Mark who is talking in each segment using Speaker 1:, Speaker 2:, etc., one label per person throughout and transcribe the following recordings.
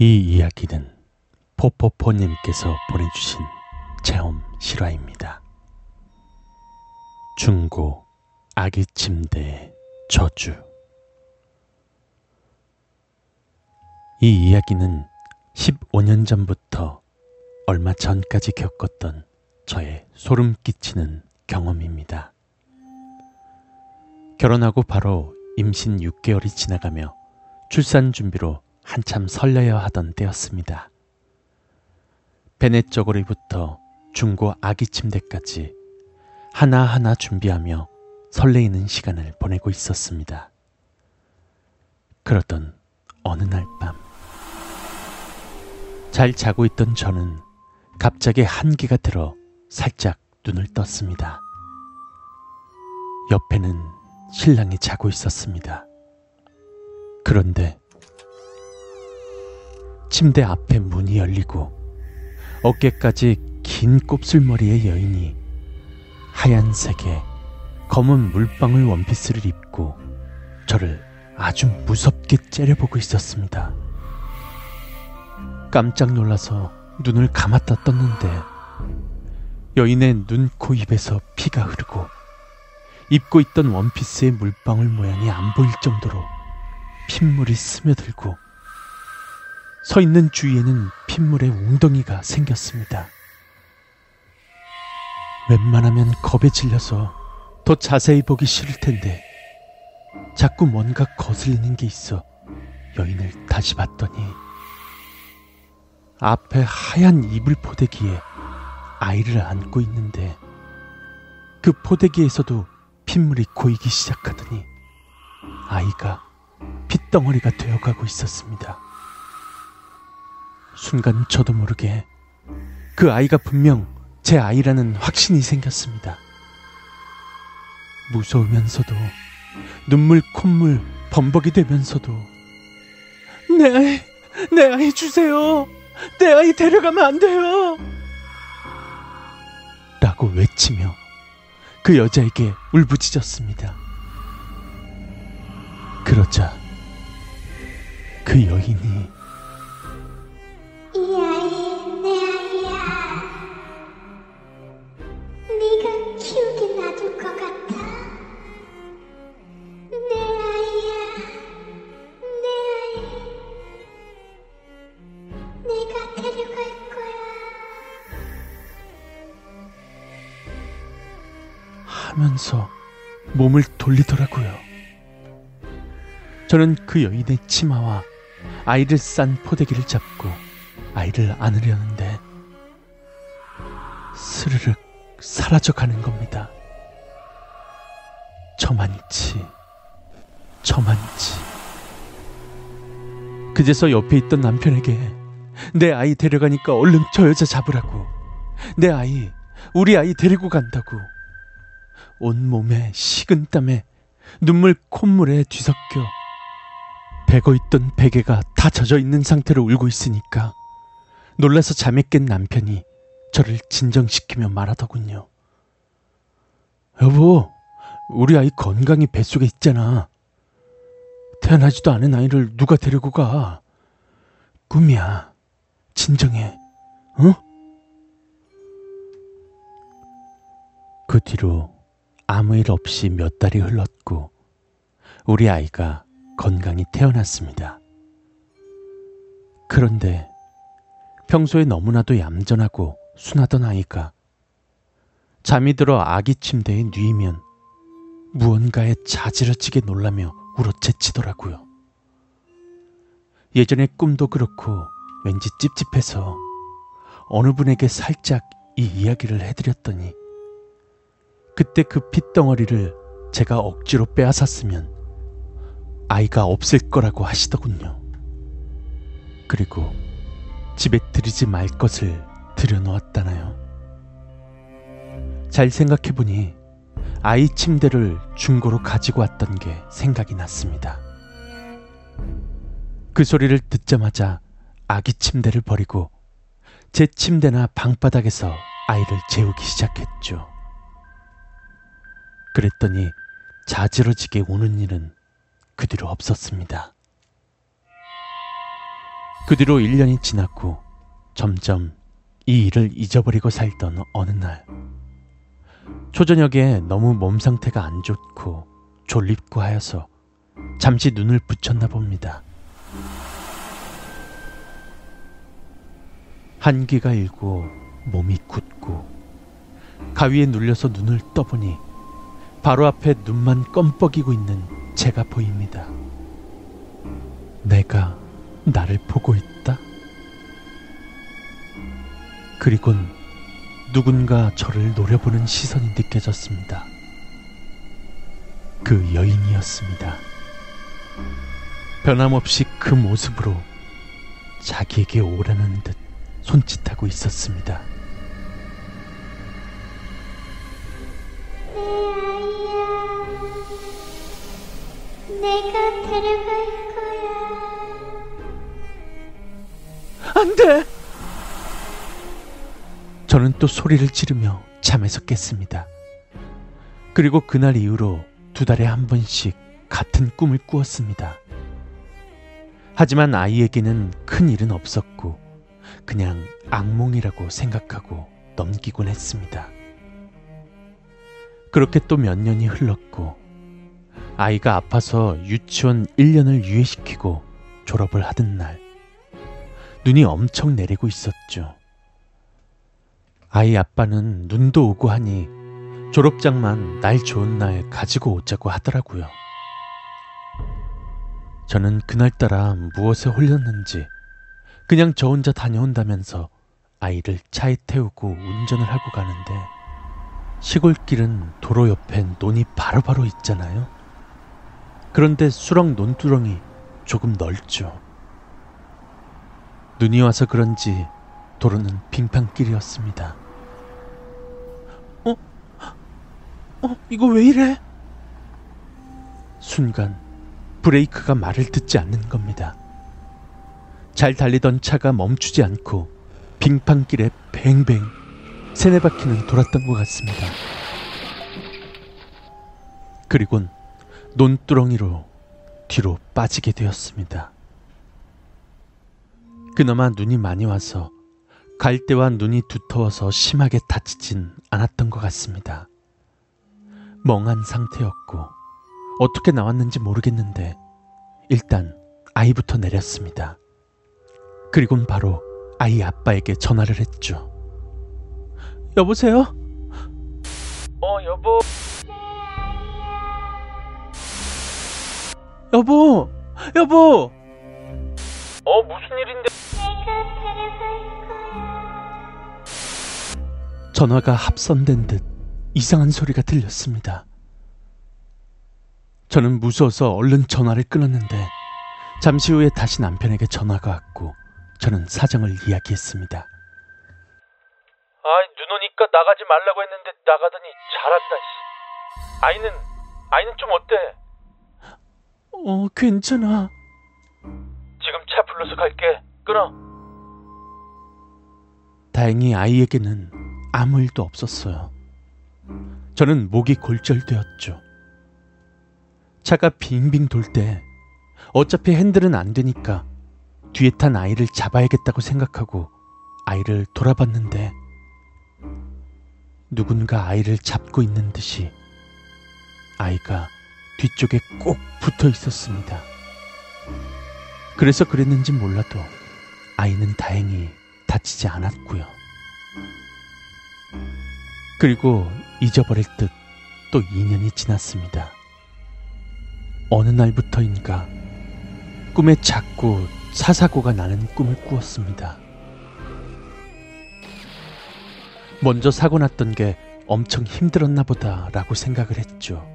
Speaker 1: 이 이야기는 포포포님께서 보내주신 체험 실화입니다. 중고 아기 침대의 저주. 이 이야기는 15년 전부터 얼마 전까지 겪었던 저의 소름 끼치는 경험입니다. 결혼하고 바로 임신 6개월이 지나가며 출산 준비로 한참 설레야 하던 때였습니다. 베넷 저고리부터 중고 아기 침대까지 하나하나 준비하며 설레이는 시간을 보내고 있었습니다. 그러던 어느 날 밤, 잘 자고 있던 저는 갑자기 한기가 들어 살짝 눈을 떴습니다. 옆에는 신랑이 자고 있었습니다. 그런데 침대 앞에 문이 열리고 어깨까지 긴 곱슬머리의 여인이 하얀색의 검은 물방울 원피스를 입고 저를 아주 무섭게 째려보고 있었습니다. 깜짝 놀라서 눈을 감았다 떴는데 여인의 눈, 코, 입에서 피가 흐르고 입고 있던 원피스의 물방울 모양이 안 보일 정도로 핏물이 스며들고 서 있는 주위에는 핏물의 웅덩이가 생겼습니다. 웬만하면 겁에 질려서 더 자세히 보기 싫을 텐데 자꾸 뭔가 거슬리는 게 있어 여인을 다시 봤더니 앞에 하얀 이불 포대기에 아이를 안고 있는데 그 포대기에서도 핏물이 고이기 시작하더니 아이가 핏덩어리가 되어가고 있었습니다. 순간 저도 모르게 그 아이가 분명 제 아이라는 확신이 생겼습니다. 무서우면서도 눈물 콧물 범벅이 되면서도 내 아이, 내 아이 주세요. 내 아이 데려가면 안 돼요. 라고 외치며 그 여자에게 울부짖었습니다. 그러자 그 여인이
Speaker 2: 이
Speaker 1: 하면서 몸을 돌리더라고요. 저는 그 여인의 치마와 아이를 싼 포대기를 잡고 아이를 안으려는데 스르륵 사라져 가는 겁니다. 저만치, 저만치. 그제서 옆에 있던 남편에게 내 아이 데려가니까 얼른 저 여자 잡으라고. 내 아이, 우리 아이 데리고 간다고. 온몸에 식은 땀에 눈물 콧물에 뒤섞여 베고 있던 베개가 다 젖어 있는 상태로 울고 있으니까 놀라서 잠에 깬 남편이 저를 진정시키며 말하더군요. 여보, 우리 아이 건강히 뱃속에 있잖아. 태어나지도 않은 아이를 누가 데리고 가? 꿈이야. 진정해. 어? 그 뒤로 아무 일 없이 몇 달이 흘렀고 우리 아이가 건강히 태어났습니다. 그런데 평소에 너무나도 얌전하고 순하던 아이가 잠이 들어 아기 침대에 누이면 무언가에 자지러지게 놀라며 울어채치더라고요. 예전의 꿈도 그렇고 왠지 찝찝해서 어느 분에게 살짝 이 이야기를 해드렸더니 그때 그 핏덩어리를 제가 억지로 빼앗았으면 아이가 없을 거라고 하시더군요. 그리고 집에 들이지 말 것을 들여놓았다나요. 잘 생각해보니 아이 침대를 중고로 가지고 왔던 게 생각이 났습니다. 그 소리를 듣자마자 아기 침대를 버리고 제 침대나 방바닥에서 아이를 재우기 시작했죠. 그랬더니 자지러지게 우는 일은 그 뒤로 없었습니다. 그 뒤로 1년이 지났고 점점 이 일을 잊어버리고 살던 어느 날 초저녁에 너무 몸 상태가 안 좋고 졸립고 하여서 잠시 눈을 붙였나 봅니다. 한기가 일고 몸이 굳고 가위에 눌려서 눈을 떠보니 바로 앞에 눈만 껌뻑이고 있는 제가 보입니다. 내가 나를 보고 있다? 그리곤 누군가 저를 노려보는 시선이 느껴졌습니다. 그 여인이었습니다. 변함없이 그 모습으로 자기에게 오라는 듯 손짓하고 있었습니다.
Speaker 2: 내가 데려갈 거야.
Speaker 1: 안 돼! 저는 또 소리를 지르며 잠에서 깼습니다. 그리고 그날 이후로 두 달에 한 번씩 같은 꿈을 꾸었습니다. 하지만 아이에게는 큰 일은 없었고, 그냥 악몽이라고 생각하고 넘기곤 했습니다. 그렇게 또 몇 년이 흘렀고, 아이가 아파서 유치원 1년을 유예시키고 졸업을 하던 날, 눈이 엄청 내리고 있었죠. 아이 아빠는 눈도 오고 하니 졸업장만 날 좋은 날 가지고 오자고 하더라고요. 저는 그날따라 무엇에 홀렸는지 그냥 저 혼자 다녀온다면서 아이를 차에 태우고 운전을 하고 가는데 시골길은 도로 옆에 논이 바로 바로 있잖아요. 그런데 수렁 논두렁이 조금 넓죠. 눈이 와서 그런지 도로는 빙판길이었습니다. 어? 어, 이거 왜 이래? 순간 브레이크가 말을 듣지 않는 겁니다. 잘 달리던 차가 멈추지 않고 빙판길에 뱅뱅 세네 바퀴는 돌았던 것 같습니다. 그리곤 논두렁이로 뒤로 빠지게 되었습니다. 그나마 눈이 많이 와서 갈대와 눈이 두터워서 심하게 다치진 않았던 것 같습니다. 멍한 상태였고 어떻게 나왔는지 모르겠는데 일단 아이부터 내렸습니다. 그리곤 바로 아이 아빠에게 전화를 했죠. 여보세요? 어, 여보. 여보, 여보. 어, 무슨 일인데? 전화가 합선된 듯 이상한 소리가 들렸습니다. 저는 무서워서 얼른 전화를 끊었는데 잠시 후에 다시 남편에게 전화가 왔고 저는 사정을 이야기했습니다.
Speaker 3: 아이 눈 오니까 나가지 말라고 했는데 나가더니 잘 왔다. 씨. 아이는 아이는 좀 어때?
Speaker 1: 어, 괜찮아.
Speaker 3: 지금 차 불러서 갈게. 끊어.
Speaker 1: 다행히 아이에게는 아무 일도 없었어요. 저는 목이 골절되었죠. 차가 빙빙 돌 때 어차피 핸들은 안 되니까 뒤에 탄 아이를 잡아야겠다고 생각하고 아이를 돌아봤는데 누군가 아이를 잡고 있는 듯이 아이가 뒤쪽에 꼭 붙어 있었습니다. 그래서 그랬는지 몰라도 아이는 다행히 다치지 않았고요. 그리고 잊어버릴 듯 또 2년이 지났습니다. 어느 날부터인가 꿈에 자꾸 사사고가 나는 꿈을 꾸었습니다. 먼저 사고 났던 게 엄청 힘들었나 보다라고 생각을 했죠.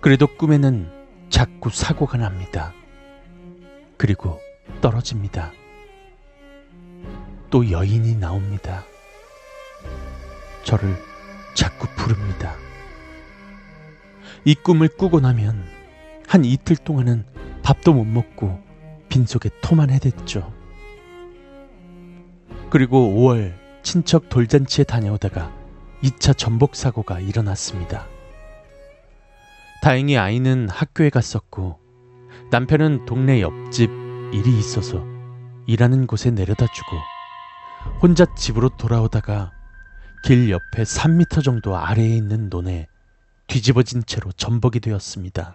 Speaker 1: 그래도 꿈에는 자꾸 사고가 납니다. 그리고 떨어집니다. 또 여인이 나옵니다. 저를 자꾸 부릅니다. 이 꿈을 꾸고 나면 한 이틀 동안은 밥도 못 먹고 빈속에 토만 해댔죠. 그리고 5월 친척 돌잔치에 다녀오다가 2차 전복 사고가 일어났습니다. 다행히 아이는 학교에 갔었고 남편은 동네 옆집 일이 있어서 일하는 곳에 내려다 주고 혼자 집으로 돌아오다가 길 옆에 3미터 정도 아래에 있는 논에 뒤집어진 채로 전복이 되었습니다.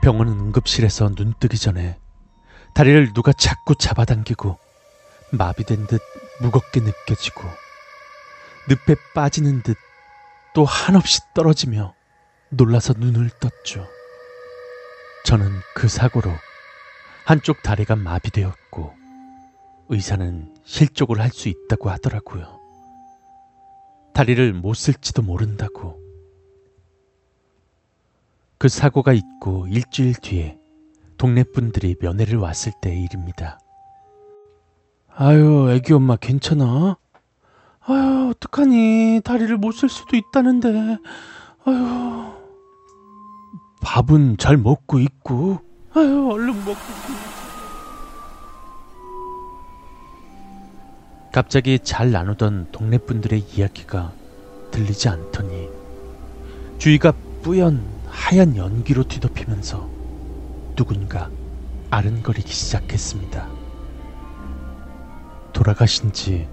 Speaker 1: 병원 응급실에서 눈 뜨기 전에 다리를 누가 자꾸 잡아당기고 마비된 듯 무겁게 느껴지고 늪에 빠지는 듯 또 한없이 떨어지며 놀라서 눈을 떴죠. 저는 그 사고로 한쪽 다리가 마비되었고 의사는 실족을 할 수 있다고 하더라고요. 다리를 못 쓸지도 모른다고. 그 사고가 있고 일주일 뒤에 동네 분들이 면회를 왔을 때의 일입니다. 아유, 애기 엄마 괜찮아? 아유, 어떡하니. 다리를 못 쓸 수도 있다는데. 아유. 밥은 잘 먹고 있고. 아유, 얼른 먹고. 갑자기 잘 나누던 동네 분들의 이야기가 들리지 않더니 주위가 뿌연 하얀 연기로 뒤덮이면서 누군가 아른거리기 시작했습니다. 돌아가신 지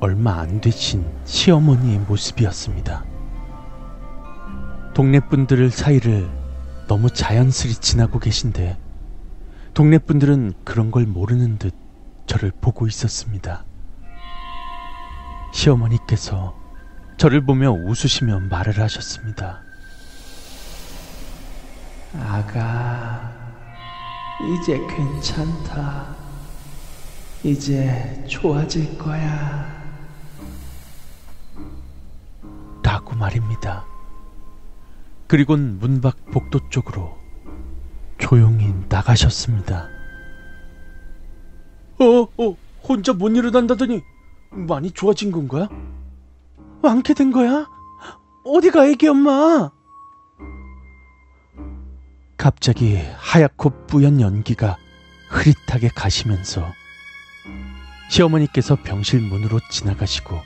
Speaker 1: 얼마 안 되신 시어머니의 모습이었습니다. 동네 분들 사이를 너무 자연스레 지나고 계신데 동네 분들은 그런 걸 모르는 듯 저를 보고 있었습니다. 시어머니께서 저를 보며 웃으시며 말을 하셨습니다. 아가, 이제 괜찮다. 이제 좋아질 거야. 라고 말입니다. 그리곤 문 밖 복도 쪽으로 조용히 나가셨습니다. 어, 어, 혼자 못 일어난다더니 많이 좋아진 건가요? 완쾌 된 거야? 어디가 애기 엄마? 갑자기 하얗고 뿌연 연기가 흐릿하게 가시면서 시어머니께서 병실 문으로 지나가시고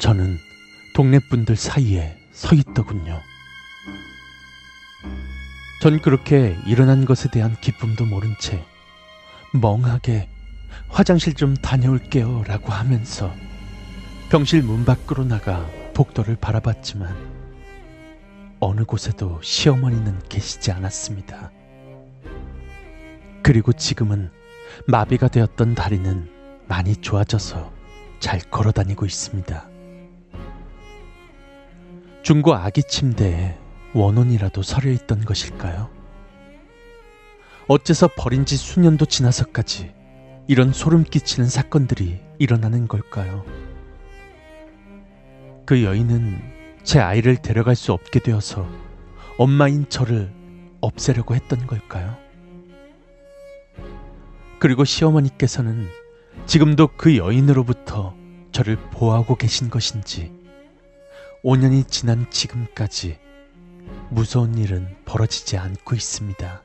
Speaker 1: 저는 동네 분들 사이에 서 있더군요. 전 그렇게 일어난 것에 대한 기쁨도 모른 채 멍하게 화장실 좀 다녀올게요 라고 하면서 병실 문 밖으로 나가 복도를 바라봤지만 어느 곳에도 시어머니는 계시지 않았습니다. 그리고 지금은 마비가 되었던 다리는 많이 좋아져서 잘 걸어 다니고 있습니다. 중고 아기 침대에 원혼이라도 서려 있던 것일까요? 어째서 버린 지 수년도 지나서까지 이런 소름 끼치는 사건들이 일어나는 걸까요? 그 여인은 제 아이를 데려갈 수 없게 되어서 엄마인 저를 없애려고 했던 걸까요? 그리고 시어머니께서는 지금도 그 여인으로부터 저를 보호하고 계신 것인지 5년이 지난 지금까지 무서운 일은 벌어지지 않고 있습니다.